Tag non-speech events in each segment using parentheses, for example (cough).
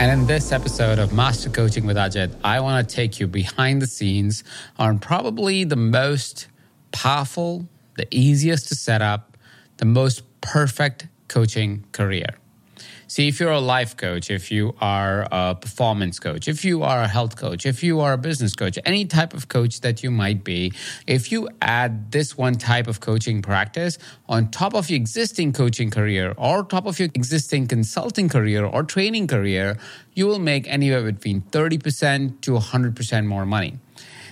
And in this episode of Master Coaching with Ajit, I want to take you behind the scenes on probably the most powerful, the easiest to set up, the most perfect coaching career. See, if you're a life coach, if you are a performance coach, if you are a health coach, if you are a business coach, any type of coach that you might be, if you add this one type of coaching practice on top of your existing coaching career or top of your existing consulting career or training career, you will make anywhere between 30% to 100% more money.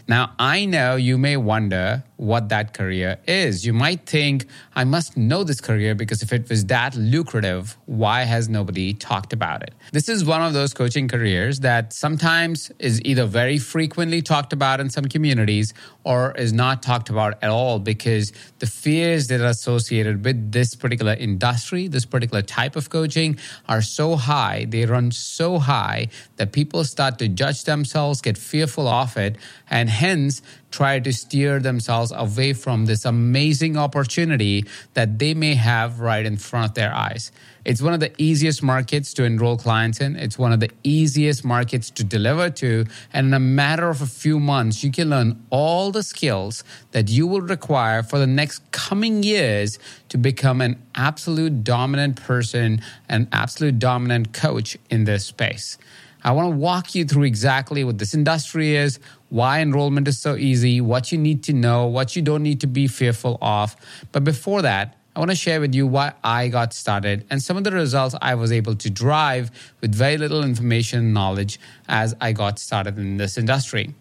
Now, I know you may wonder what that career is. You might think, I must know this career because if it was that lucrative, why has nobody talked about it? This is one of those coaching careers that sometimes is either very frequently talked about in some communities or is not talked about at all because the fears that are associated with this particular industry, this particular type of coaching, are so high, they run so high that people start to judge themselves, get fearful of it, and hence try to steer themselves away from this amazing opportunity that they may have right in front of their eyes. It's one of the easiest markets to enroll clients in. It's one of the easiest markets to deliver to. And in a matter of a few months, you can learn all the skills that you will require for the next coming years to become an absolute dominant person, an absolute dominant coach in this space. I want to walk you through exactly what this industry is, why enrollment is so easy, what you need to know, what you don't need to be fearful of. But before that, I want to share with you why I got started and some of the results I was able to drive with very little information and knowledge as I got started in this industry.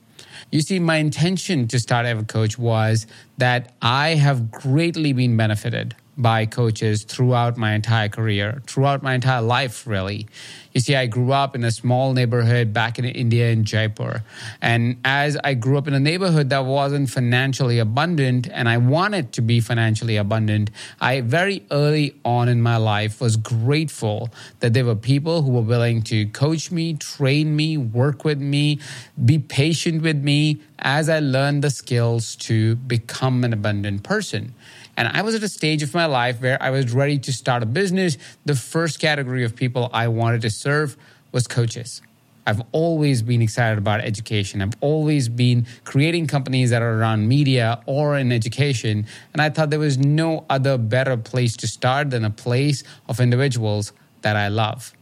You see, my intention to start EverCoach was that I have greatly been benefited by coaches throughout my entire career, throughout my entire life, really. You see, I grew up in a small neighborhood back in India in Jaipur. And as I grew up in a neighborhood that wasn't financially abundant and I wanted to be financially abundant, I very early on in my life was grateful that there were people who were willing to coach me, train me, work with me, be patient with me as I learned the skills to become an abundant person. And I was at a stage of my life where I was ready to start a business. The first category of people I wanted to serve was coaches. I've always been excited about education. I've always been creating companies that are around media or in education. And I thought there was no other better place to start than a place of individuals that I love.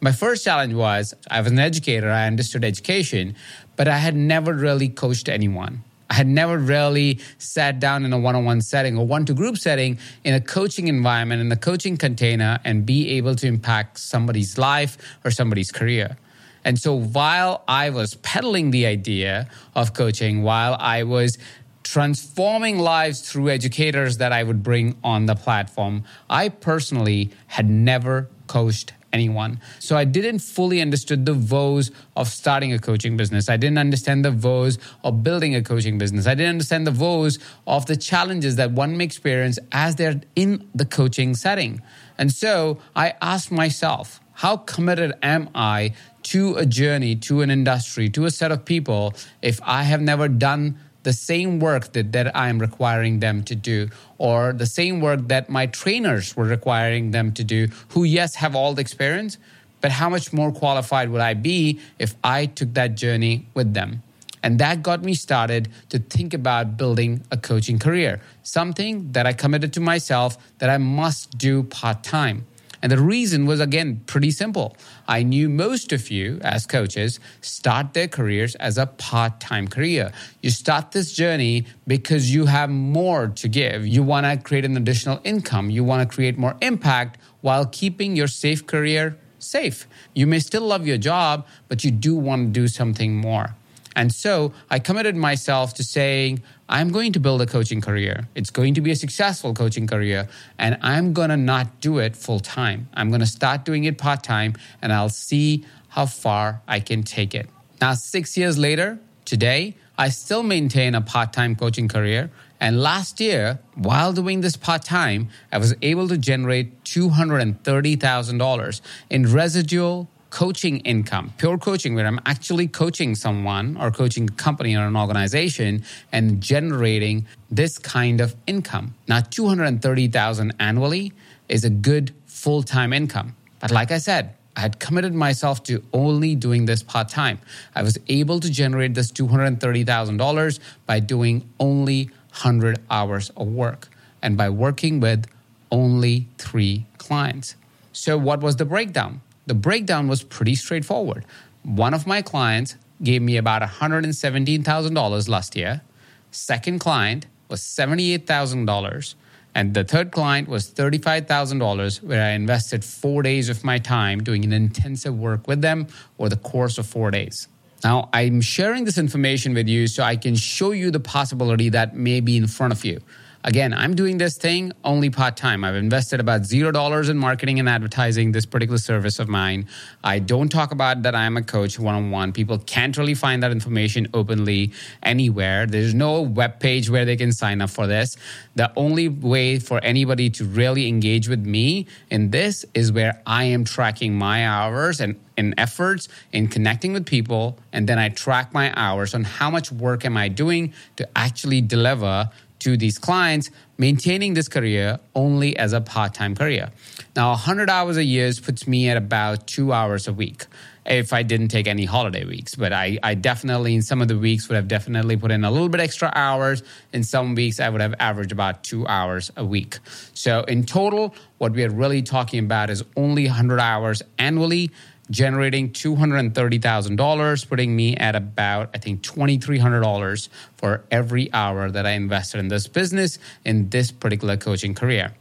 My first challenge was I was an educator, I understood education, but I had never really coached anyone. I had never really sat down in a one on one setting or one to group setting in a coaching environment, in a coaching container, and be able to impact somebody's life or somebody's career. And so while I was peddling the idea of coaching, while I was transforming lives through educators that I would bring on the platform, I personally had never coached anyone. So I didn't fully understood the woes of starting a coaching business. I didn't understand the woes of building a coaching business. I didn't understand the woes of the challenges that one may experience as they're in the coaching setting. And so I asked myself, how committed am I to a journey, to an industry, to a set of people if I have never done the same work that, that I'm requiring them to do, or the same work that my trainers were requiring them to do, who, yes, have all the experience, but how much more qualified would I be if I took that journey with them? And that got me started to think about building a coaching career, something that I committed to myself that I must do part time. And the reason was, again, pretty simple. I knew most of you, as coaches, start their careers as a part time career. You start this journey because you have more to give. You want to create an additional income, you want to create more impact while keeping your safe career safe. You may still love your job, but you do want to do something more. And so I committed myself to saying, I'm going to build a coaching career. It's going to be a successful coaching career, and I'm going to not do it full time. I'm going to start doing it part time, and I'll see how far I can take it. Now, six years later, today, I still maintain a part time coaching career. And last year, while doing this part time, I was able to generate $230,000 in residual coaching income, pure coaching, where I'm actually coaching someone or coaching a company or an organization and generating this kind of income. Now, 230,000 annually is a good full-time income. But like I said, I had committed myself to only doing this part time. I was able to generate this $230,000 by doing only 100 hours of work and by working with only three clients. So, what was the breakdown? The breakdown was pretty straightforward. One of my clients gave me about $117,000 last year. Second client was $78,000. And the third client was $35,000, where I invested four days of my time doing an intensive work with them over the course of four days. Now, I'm sharing this information with you so I can show you the possibility that may be in front of you. Again, I'm doing this thing only part time. I've invested about zero dollars in marketing and advertising this particular service of mine. I don't talk about that I'm a coach one on one. People can't really find that information openly anywhere. There's no web page where they can sign up for this. The only way for anybody to really engage with me in this is where I am tracking my hours and in efforts in connecting with people and then I track my hours on how much work am I doing to actually deliver to these clients, maintaining this career only as a part time career. Now, 100 hours a year puts me at about two hours a week if I didn't take any holiday weeks. But I, I definitely, in some of the weeks, would have definitely put in a little bit extra hours. In some weeks, I would have averaged about two hours a week. So, in total, what we are really talking about is only 100 hours annually generating $230,000, putting me at about, I think, $2,300 for every hour that I invested in this business in this particular coaching career.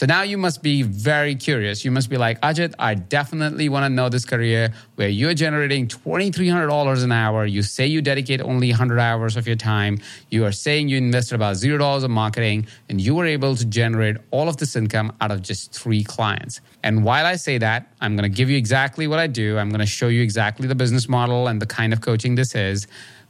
So now you must be very curious. You must be like, Ajit, I definitely want to know this career where you're generating $2,300 an hour. You say you dedicate only 100 hours of your time. You are saying you invested about $0 in marketing and you were able to generate all of this income out of just three clients. And while I say that, I'm going to give you exactly what I do. I'm going to show you exactly the business model and the kind of coaching this is.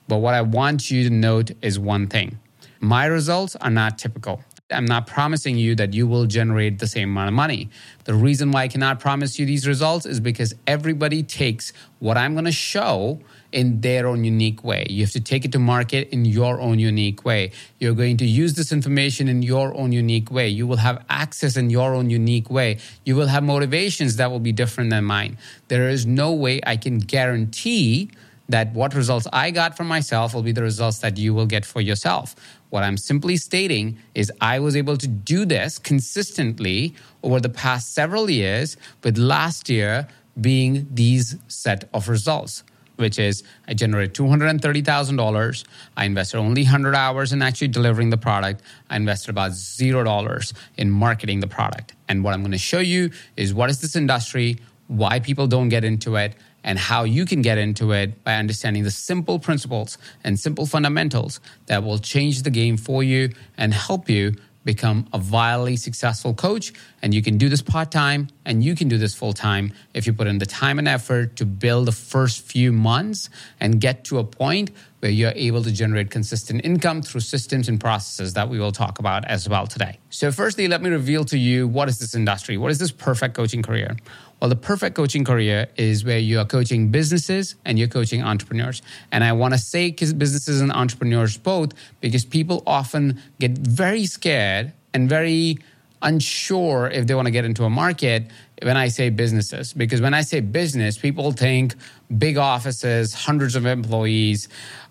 But what I want you to note is one thing my results are not typical. I'm not promising you that you will generate the same amount of money. The reason why I cannot promise you these results is because everybody takes what I'm going to show in their own unique way. You have to take it to market in your own unique way. You're going to use this information in your own unique way. You will have access in your own unique way. You will have motivations that will be different than mine. There is no way I can guarantee that what results I got from myself will be the results that you will get for yourself. What I'm simply stating is I was able to do this consistently over the past several years, with last year being these set of results which is I generated $230,000. I invested only 100 hours in actually delivering the product. I invested about $0 in marketing the product. And what I'm going to show you is what is this industry, why people don't get into it, and how you can get into it by understanding the simple principles and simple fundamentals that will change the game for you and help you become a wildly successful coach. And you can do this part time and you can do this full time if you put in the time and effort to build the first few months and get to a point where you're able to generate consistent income through systems and processes that we will talk about as well today. So, firstly, let me reveal to you what is this industry? What is this perfect coaching career? Well, the perfect coaching career is where you are coaching businesses and you're coaching entrepreneurs. And I want to say businesses and entrepreneurs both because people often get very scared and very unsure if they want to get into a market when I say businesses. Because when I say business, people think big offices, hundreds of employees,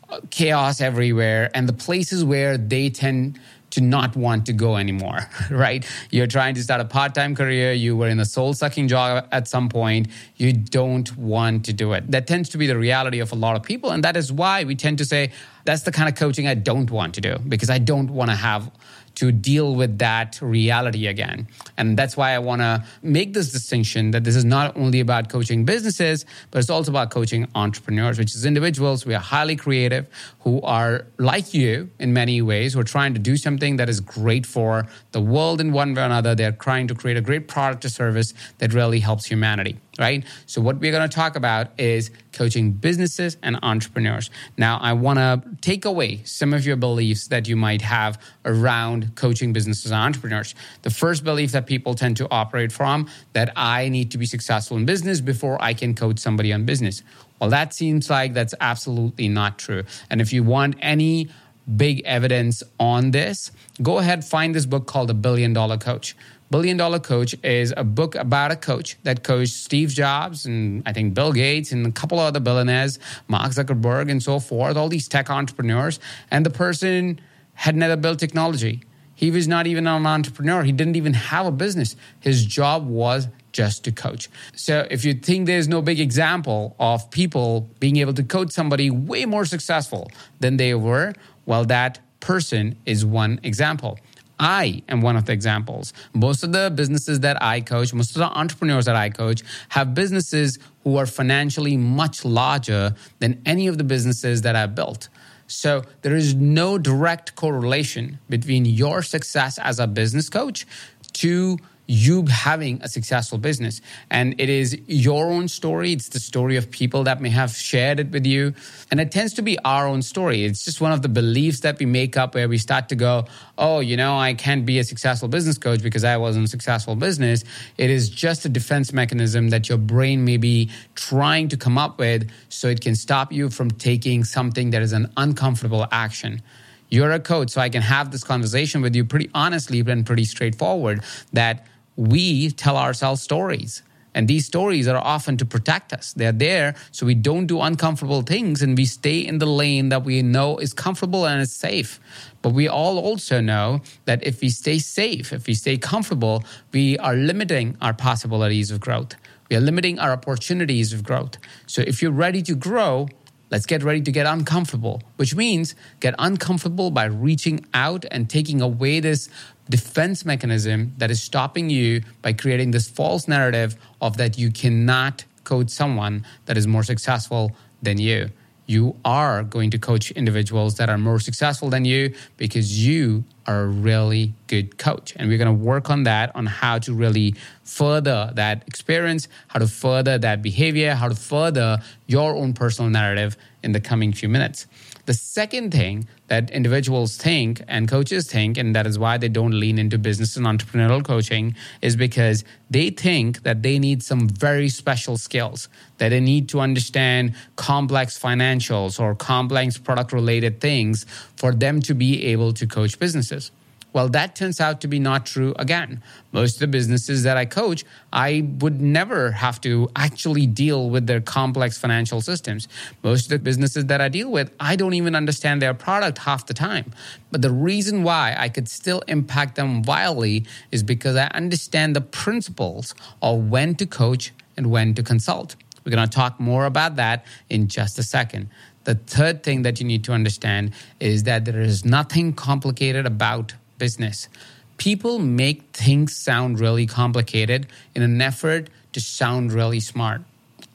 uh, chaos everywhere, and the places where they tend to not want to go anymore, (laughs) right? You're trying to start a part time career, you were in a soul sucking job at some point, you don't want to do it. That tends to be the reality of a lot of people. And that is why we tend to say, that's the kind of coaching I don't want to do because I don't want to have to deal with that reality again. And that's why I want to make this distinction that this is not only about coaching businesses, but it's also about coaching entrepreneurs, which is individuals who are highly creative, who are like you in many ways, who are trying to do something that is great for the world in one way or another. They're trying to create a great product or service that really helps humanity right? So, what we're going to talk about is coaching businesses and entrepreneurs. Now, I want to take away some of your beliefs that you might have around coaching businesses and entrepreneurs. The first belief that people tend to operate from that I need to be successful in business before I can coach somebody on business. Well, that seems like that's absolutely not true. And if you want any big evidence on this, go ahead find this book called The Billion Dollar Coach Billion Dollar Coach is a book about a coach that coached Steve Jobs and I think Bill Gates and a couple other billionaires, Mark Zuckerberg and so forth, all these tech entrepreneurs. And the person had never built technology. He was not even an entrepreneur. He didn't even have a business. His job was just to coach. So if you think there's no big example of people being able to coach somebody way more successful than they were, well, that person is one example. I am one of the examples. Most of the businesses that I coach, most of the entrepreneurs that I coach have businesses who are financially much larger than any of the businesses that I've built. So there is no direct correlation between your success as a business coach to you having a successful business. And it is your own story. It's the story of people that may have shared it with you. And it tends to be our own story. It's just one of the beliefs that we make up where we start to go, oh, you know, I can't be a successful business coach because I wasn't a successful business. It is just a defense mechanism that your brain may be trying to come up with so it can stop you from taking something that is an uncomfortable action you're a coach so i can have this conversation with you pretty honestly and pretty straightforward that we tell ourselves stories. And these stories are often to protect us. They're there so we don't do uncomfortable things and we stay in the lane that we know is comfortable and is safe. But we all also know that if we stay safe, if we stay comfortable, we are limiting our possibilities of growth. We are limiting our opportunities of growth. So if you're ready to grow, let's get ready to get uncomfortable, which means get uncomfortable by reaching out and taking away this defense mechanism that is stopping you by creating this false narrative of that you cannot coach someone that is more successful than you. You are going to coach individuals that are more successful than you because you are a really good coach. And we're going to work on that, on how to really further that experience, how to further that behavior, how to further your own personal narrative in the coming few minutes. The second thing that individuals think and coaches think, and that is why they don't lean into business and entrepreneurial coaching, is because they think that they need some very special skills, that they need to understand complex financials or complex product related things for them to be able to coach businesses. Well, that turns out to be not true again. Most of the businesses that I coach, I would never have to actually deal with their complex financial systems. Most of the businesses that I deal with, I don't even understand their product half the time. But the reason why I could still impact them wildly is because I understand the principles of when to coach and when to consult. We're going to talk more about that in just a second. The third thing that you need to understand is that there is nothing complicated about business. People make things sound really complicated in an effort to sound really smart.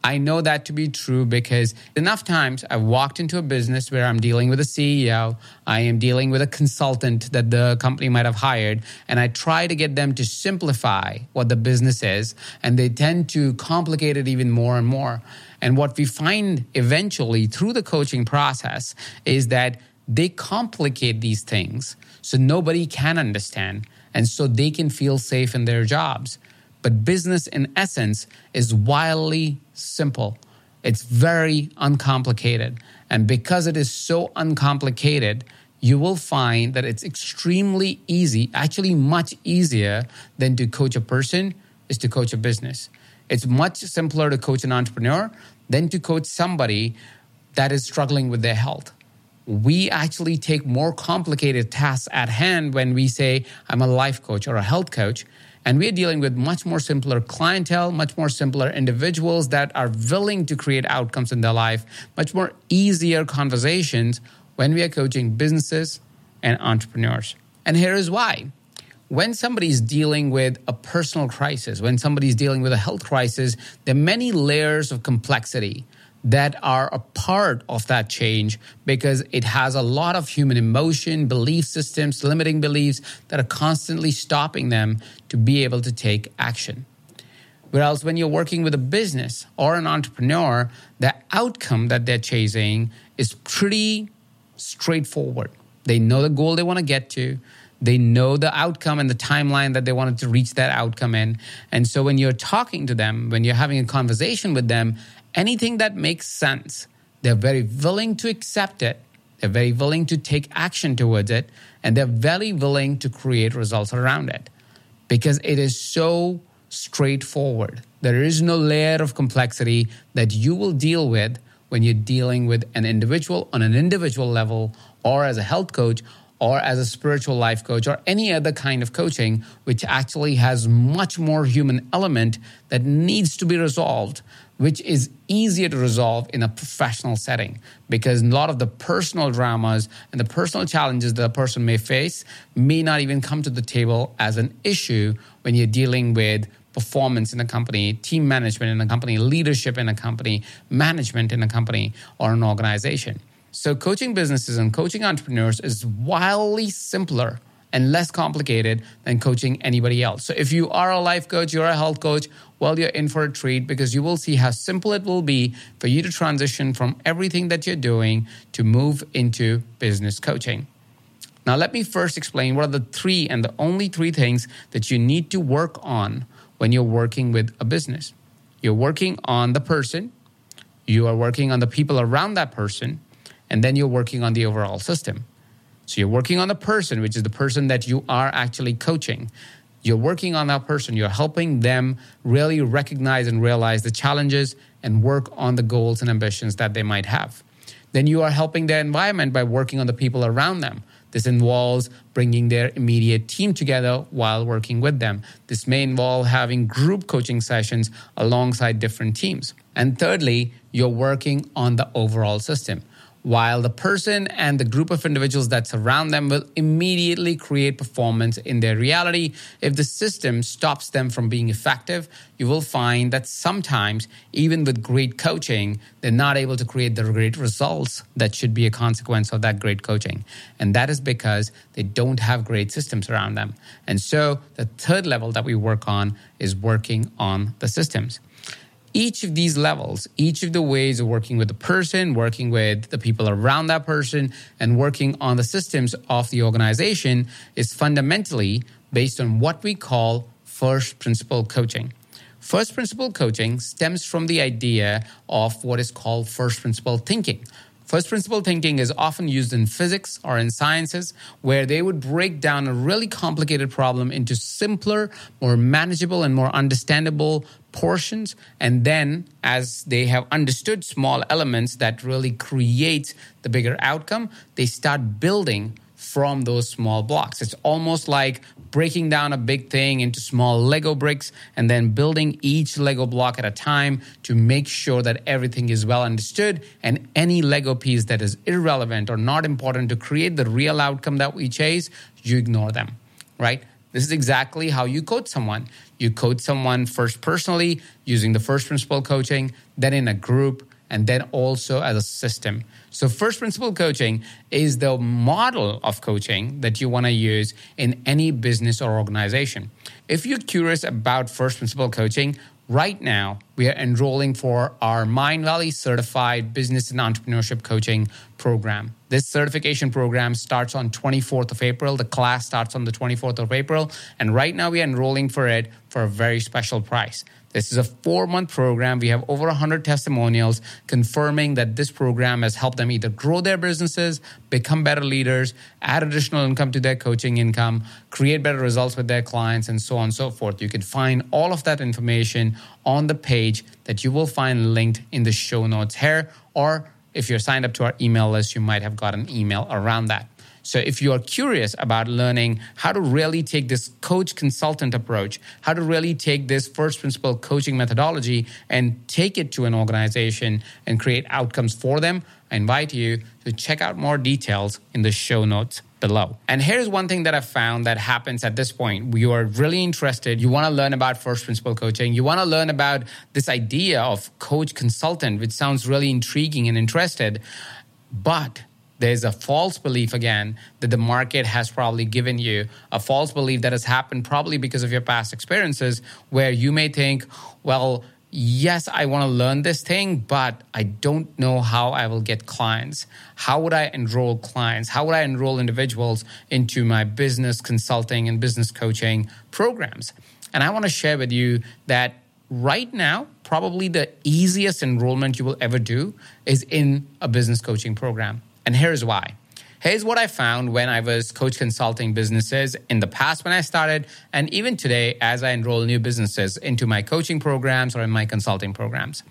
I know that to be true because enough times I've walked into a business where I'm dealing with a CEO, I am dealing with a consultant that the company might have hired, and I try to get them to simplify what the business is, and they tend to complicate it even more and more. And what we find eventually through the coaching process is that they complicate these things so nobody can understand and so they can feel safe in their jobs. But business, in essence, is wildly simple. It's very uncomplicated. And because it is so uncomplicated, you will find that it's extremely easy, actually, much easier than to coach a person is to coach a business. It's much simpler to coach an entrepreneur than to coach somebody that is struggling with their health we actually take more complicated tasks at hand when we say, I'm a life coach or a health coach. And we're dealing with much more simpler clientele, much more simpler individuals that are willing to create outcomes in their life, much more easier conversations when we are coaching businesses and entrepreneurs. And here is why. When somebody's dealing with a personal crisis, when somebody's dealing with a health crisis, there are many layers of complexity that are a part of that change because it has a lot of human emotion, belief systems, limiting beliefs that are constantly stopping them to be able to take action. Whereas when you're working with a business or an entrepreneur, the outcome that they're chasing is pretty straightforward. They know the goal they want to get to. They know the outcome and the timeline that they wanted to reach that outcome in. And so when you're talking to them, when you're having a conversation with them, anything that makes sense, they're very willing to accept it. They're very willing to take action towards it. And they're very willing to create results around it because it is so straightforward. There is no layer of complexity that you will deal with when you're dealing with an individual on an individual level or as a health coach or as a spiritual life coach or any other kind of coaching which actually has much more human element that needs to be resolved which is easier to resolve in a professional setting because a lot of the personal dramas and the personal challenges that a person may face may not even come to the table as an issue when you're dealing with performance in a company, team management in a company, leadership in a company, management in a company or an organization. So, coaching businesses and coaching entrepreneurs is wildly simpler and less complicated than coaching anybody else. So, if you are a life coach, you're a health coach, well, you're in for a treat because you will see how simple it will be for you to transition from everything that you're doing to move into business coaching. Now, let me first explain what are the three and the only three things that you need to work on when you're working with a business. You're working on the person, you are working on the people around that person, and then you're working on the overall system. So you're working on the person, which is the person that you are actually coaching. You're working on that person, you're helping them really recognize and realize the challenges and work on the goals and ambitions that they might have. Then you are helping their environment by working on the people around them. This involves bringing their immediate team together while working with them. This may involve having group coaching sessions alongside different teams. And thirdly, you're working on the overall system while the person and the group of individuals that surround them will immediately create performance in their reality. If the system stops them from being effective, you will find that sometimes, even with great coaching, they're not able to create the great results that should be a consequence of that great coaching. And that is because they don't have great systems around them. And so the third level that we work on is working on the systems each of these levels, each of the ways of working with the person, working with the people around that person, and working on the systems of the organization is fundamentally based on what we call first principle coaching. First principle coaching stems from the idea of what is called first principle thinking. First principle thinking is often used in physics or in sciences, where they would break down a really complicated problem into simpler, more manageable, and more understandable portions. And then, as they have understood small elements that really create the bigger outcome, they start building from those small blocks. It's almost like breaking down a big thing into small Lego bricks and then building each Lego block at a time to make sure that everything is well understood and any Lego piece that is irrelevant or not important to create the real outcome that we chase, you ignore them, right? This is exactly how you coach someone. You coach someone first personally using the first principle coaching, then in a group, and then also as a system. So, first principle coaching is the model of coaching that you want to use in any business or organization. If you're curious about first principle coaching, right now we are enrolling for our Mindvalley certified business and entrepreneurship coaching program. This certification program starts on 24th of April. The class starts on the 24th of April, and right now we are enrolling for it for a very special price. This is a four month program. We have over 100 testimonials confirming that this program has helped them either grow their businesses, become better leaders, add additional income to their coaching income, create better results with their clients, and so on and so forth. You can find all of that information on the page that you will find linked in the show notes here. Or if you're signed up to our email list, you might have got an email around that. So if you are curious about learning how to really take this coach consultant approach, how to really take this first principle coaching methodology and take it to an organization and create outcomes for them, I invite you to check out more details in the show notes below. And here's one thing that I've found that happens at this point. You are really interested, you want to learn about first principle coaching, you want to learn about this idea of coach consultant, which sounds really intriguing and interested, but there's a false belief again that the market has probably given you a false belief that has happened probably because of your past experiences where you may think well yes, I want to learn this thing, but I don't know how I will get clients. How would I enroll clients? How would I enroll individuals into my business consulting and business coaching programs? And I want to share with you that right now, probably the easiest enrollment you will ever do is in a business coaching program. And here's why. Here's what I found when I was coach consulting businesses in the past when I started, and even today as I enroll new businesses into my coaching programs or in my consulting programs.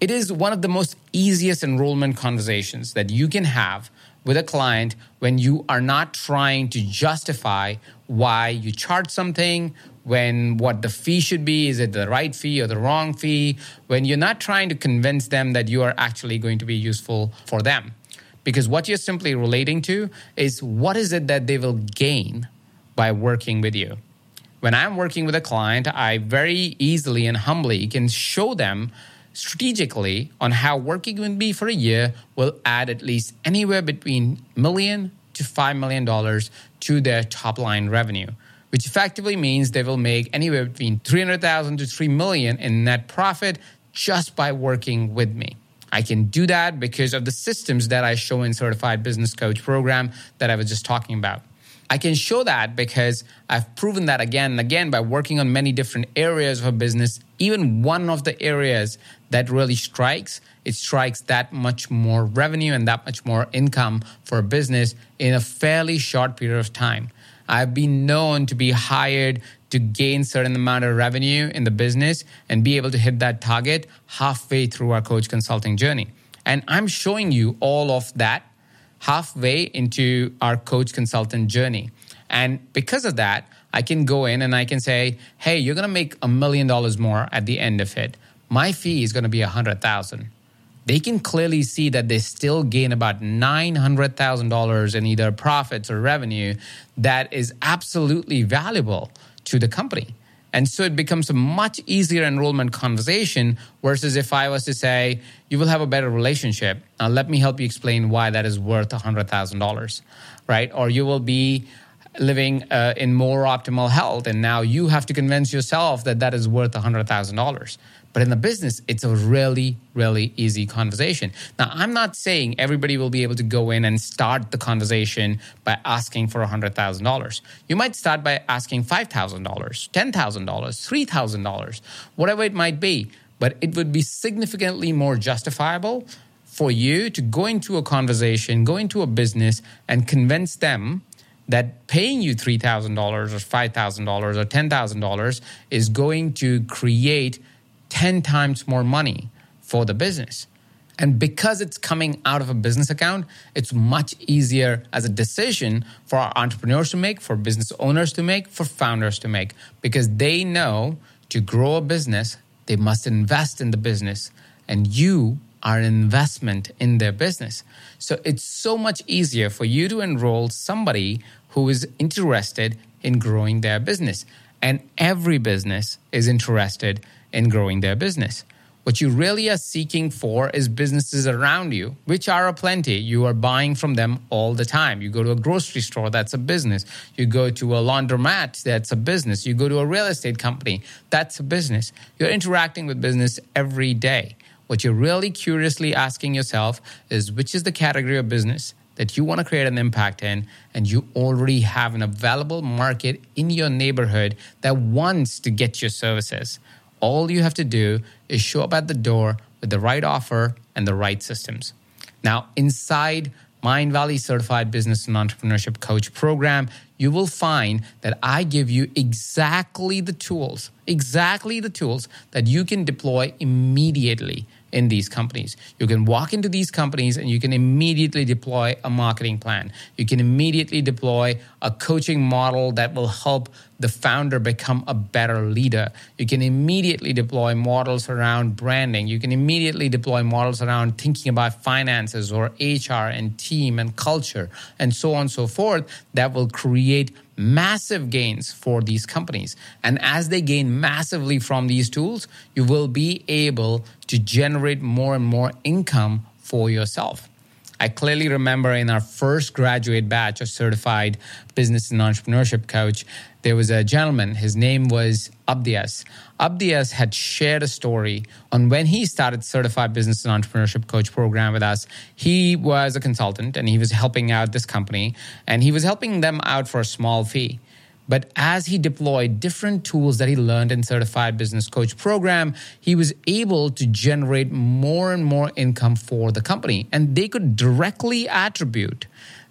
It is one of the most easiest enrollment conversations that you can have with a client when you are not trying to justify why you charge something, when what the fee should be, is it the right fee or the wrong fee, when you're not trying to convince them that you are actually going to be useful for them because what you're simply relating to is what is it that they will gain by working with you. When I'm working with a client, I very easily and humbly can show them strategically on how working with me for a year will add at least anywhere between million to $5 million to their top line revenue, which effectively means they will make anywhere between 300,000 to 3 million in net profit just by working with me. I can do that because of the systems that I show in Certified Business Coach program that I was just talking about. I can show that because I've proven that again and again by working on many different areas of a business. Even one of the areas that really strikes, it strikes that much more revenue and that much more income for a business in a fairly short period of time. I've been known to be hired to gain certain amount of revenue in the business and be able to hit that target halfway through our coach consulting journey. And I'm showing you all of that halfway into our coach consultant journey. And because of that, I can go in and I can say, hey, you're going to make a million dollars more at the end of it. My fee is going to be a hundred thousand. They can clearly see that they still gain about $900,000 in either profits or revenue that is absolutely valuable to the company. And so it becomes a much easier enrollment conversation versus if I was to say, you will have a better relationship. Now, let me help you explain why that is worth $100,000, right? Or you will be living uh, in more optimal health. And now you have to convince yourself that that is worth $100,000. But in the business, it's a really, really easy conversation. Now, I'm not saying everybody will be able to go in and start the conversation by asking for $100,000. You might start by asking $5,000, $10,000, $3,000, whatever it might be. But it would be significantly more justifiable for you to go into a conversation, go into a business, and convince them that paying you $3,000 or $5,000 or $10,000 is going to create 10 times more money for the business. And because it's coming out of a business account, it's much easier as a decision for our entrepreneurs to make, for business owners to make, for founders to make, because they know to grow a business, they must invest in the business. And you are an investment in their business. So it's so much easier for you to enroll somebody who is interested in growing their business. And every business is interested in growing their business. What you really are seeking for is businesses around you, which are aplenty. You are buying from them all the time. You go to a grocery store, that's a business. You go to a laundromat, that's a business. You go to a real estate company, that's a business. You're interacting with business every day. What you're really curiously asking yourself is which is the category of business that you want to create an impact in, and you already have an available market in your neighborhood that wants to get your services. All you have to do is show up at the door with the right offer and the right systems. Now, inside Mindvalley Certified Business and Entrepreneurship Coach program, you will find that I give you exactly the tools, exactly the tools that you can deploy immediately in these companies. You can walk into these companies and you can immediately deploy a marketing plan. You can immediately deploy a coaching model that will help the founder become a better leader. You can immediately deploy models around branding. You can immediately deploy models around thinking about finances or HR and team and culture and so on and so forth that will create massive gains for these companies. And as they gain massively from these tools, you will be able to generate more and more income for yourself. I clearly remember in our first graduate batch of certified business and entrepreneurship coach, there was a gentleman, his name was Abdias. Abdias had shared a story on when he started certified business and entrepreneurship coach program with us. He was a consultant and he was helping out this company and he was helping them out for a small fee. But as he deployed different tools that he learned in certified business coach program, he was able to generate more and more income for the company. And they could directly attribute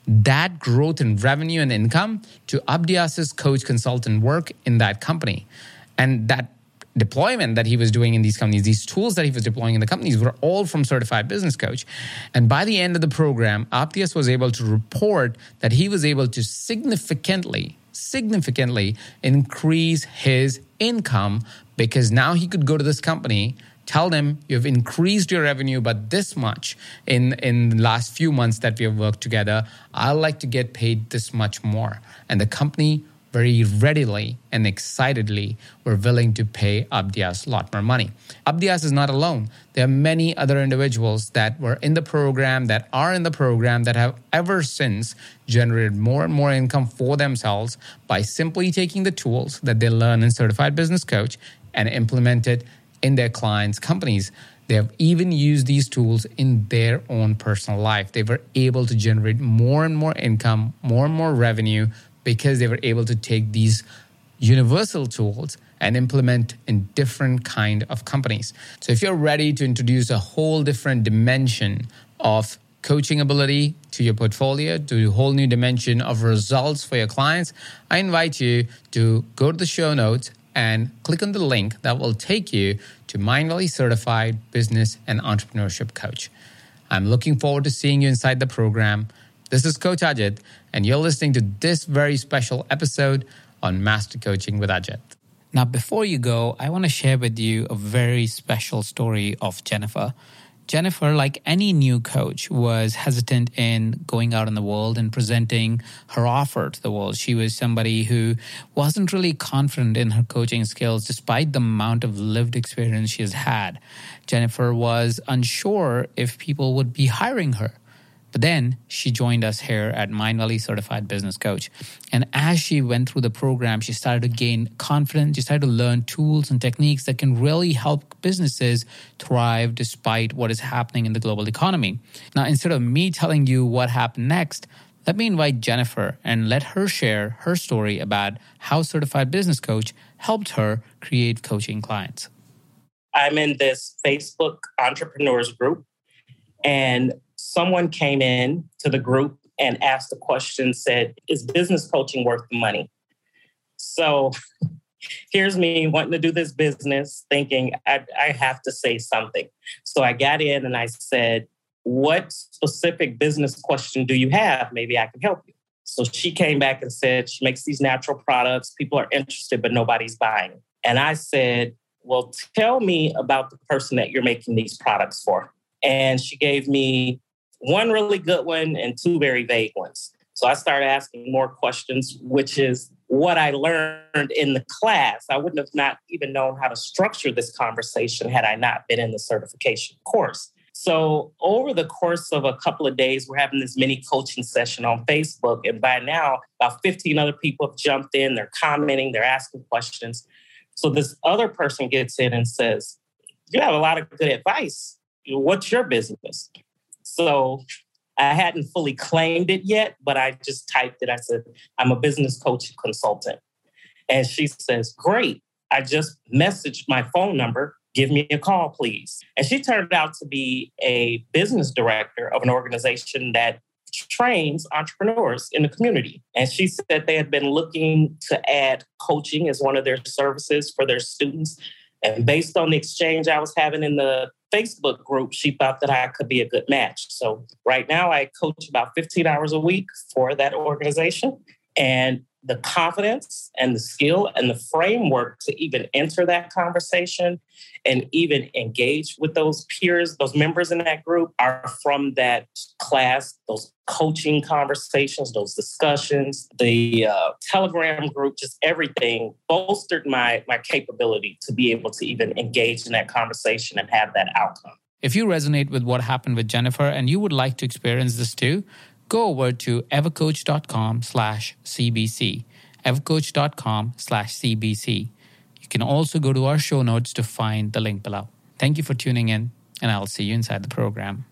that growth in revenue and income to Abdias's coach consultant work in that company. And that deployment that he was doing in these companies, these tools that he was deploying in the companies were all from Certified Business Coach. And by the end of the program, Abdias was able to report that he was able to significantly significantly increase his income because now he could go to this company tell them you've increased your revenue but this much in in the last few months that we have worked together i'd like to get paid this much more and the company very readily and excitedly were willing to pay Abdias a lot more money. Abdias is not alone. There are many other individuals that were in the program, that are in the program, that have ever since generated more and more income for themselves by simply taking the tools that they learn in Certified Business Coach and implement it in their clients' companies. They have even used these tools in their own personal life. They were able to generate more and more income, more and more revenue because they were able to take these universal tools and implement in different kind of companies. So if you're ready to introduce a whole different dimension of coaching ability to your portfolio, to a whole new dimension of results for your clients, I invite you to go to the show notes and click on the link that will take you to Mindvalley Certified Business and Entrepreneurship Coach. I'm looking forward to seeing you inside the program. This is Coach Ajit, and you're listening to this very special episode on Master Coaching with Ajit. Now, before you go, I want to share with you a very special story of Jennifer. Jennifer, like any new coach, was hesitant in going out in the world and presenting her offer to the world. She was somebody who wasn't really confident in her coaching skills despite the amount of lived experience she has had. Jennifer was unsure if people would be hiring her. But then she joined us here at Mindvalley Certified Business Coach. And as she went through the program, she started to gain confidence. She started to learn tools and techniques that can really help businesses thrive despite what is happening in the global economy. Now, instead of me telling you what happened next, let me invite Jennifer and let her share her story about how Certified Business Coach helped her create coaching clients. I'm in this Facebook entrepreneurs group, and someone came in to the group and asked a question said is business coaching worth the money? So here's me wanting to do this business thinking I, I have to say something. So i got in and i said what specific business question do you have? Maybe i can help you. So she came back and said she makes these natural products. People are interested but nobody's buying. And i said well tell me about the person that you're making these products for. And she gave me one really good one and two very vague ones. So I started asking more questions, which is what I learned in the class. I wouldn't have not even known how to structure this conversation had I not been in the certification course. So over the course of a couple of days, we're having this mini coaching session on Facebook. And by now, about 15 other people have jumped in, they're commenting, they're asking questions. So this other person gets in and says, You have a lot of good advice. What's your business? So I hadn't fully claimed it yet, but I just typed it. I said, I'm a business coach consultant. And she says, Great. I just messaged my phone number. Give me a call, please. And she turned out to be a business director of an organization that trains entrepreneurs in the community. And she said they had been looking to add coaching as one of their services for their students. And based on the exchange I was having in the Facebook group, she thought that I could be a good match. So right now I coach about 15 hours a week for that organization. And the confidence and the skill and the framework to even enter that conversation and even engage with those peers, those members in that group are from that class, those coaching conversations, those discussions, the uh, Telegram group, just everything bolstered my, my capability to be able to even engage in that conversation and have that outcome. If you resonate with what happened with Jennifer and you would like to experience this too, go over to evercoach.com slash CBC, evercoach.com slash CBC. You can also go to our show notes to find the link below. Thank you for tuning in, and I'll see you inside the program.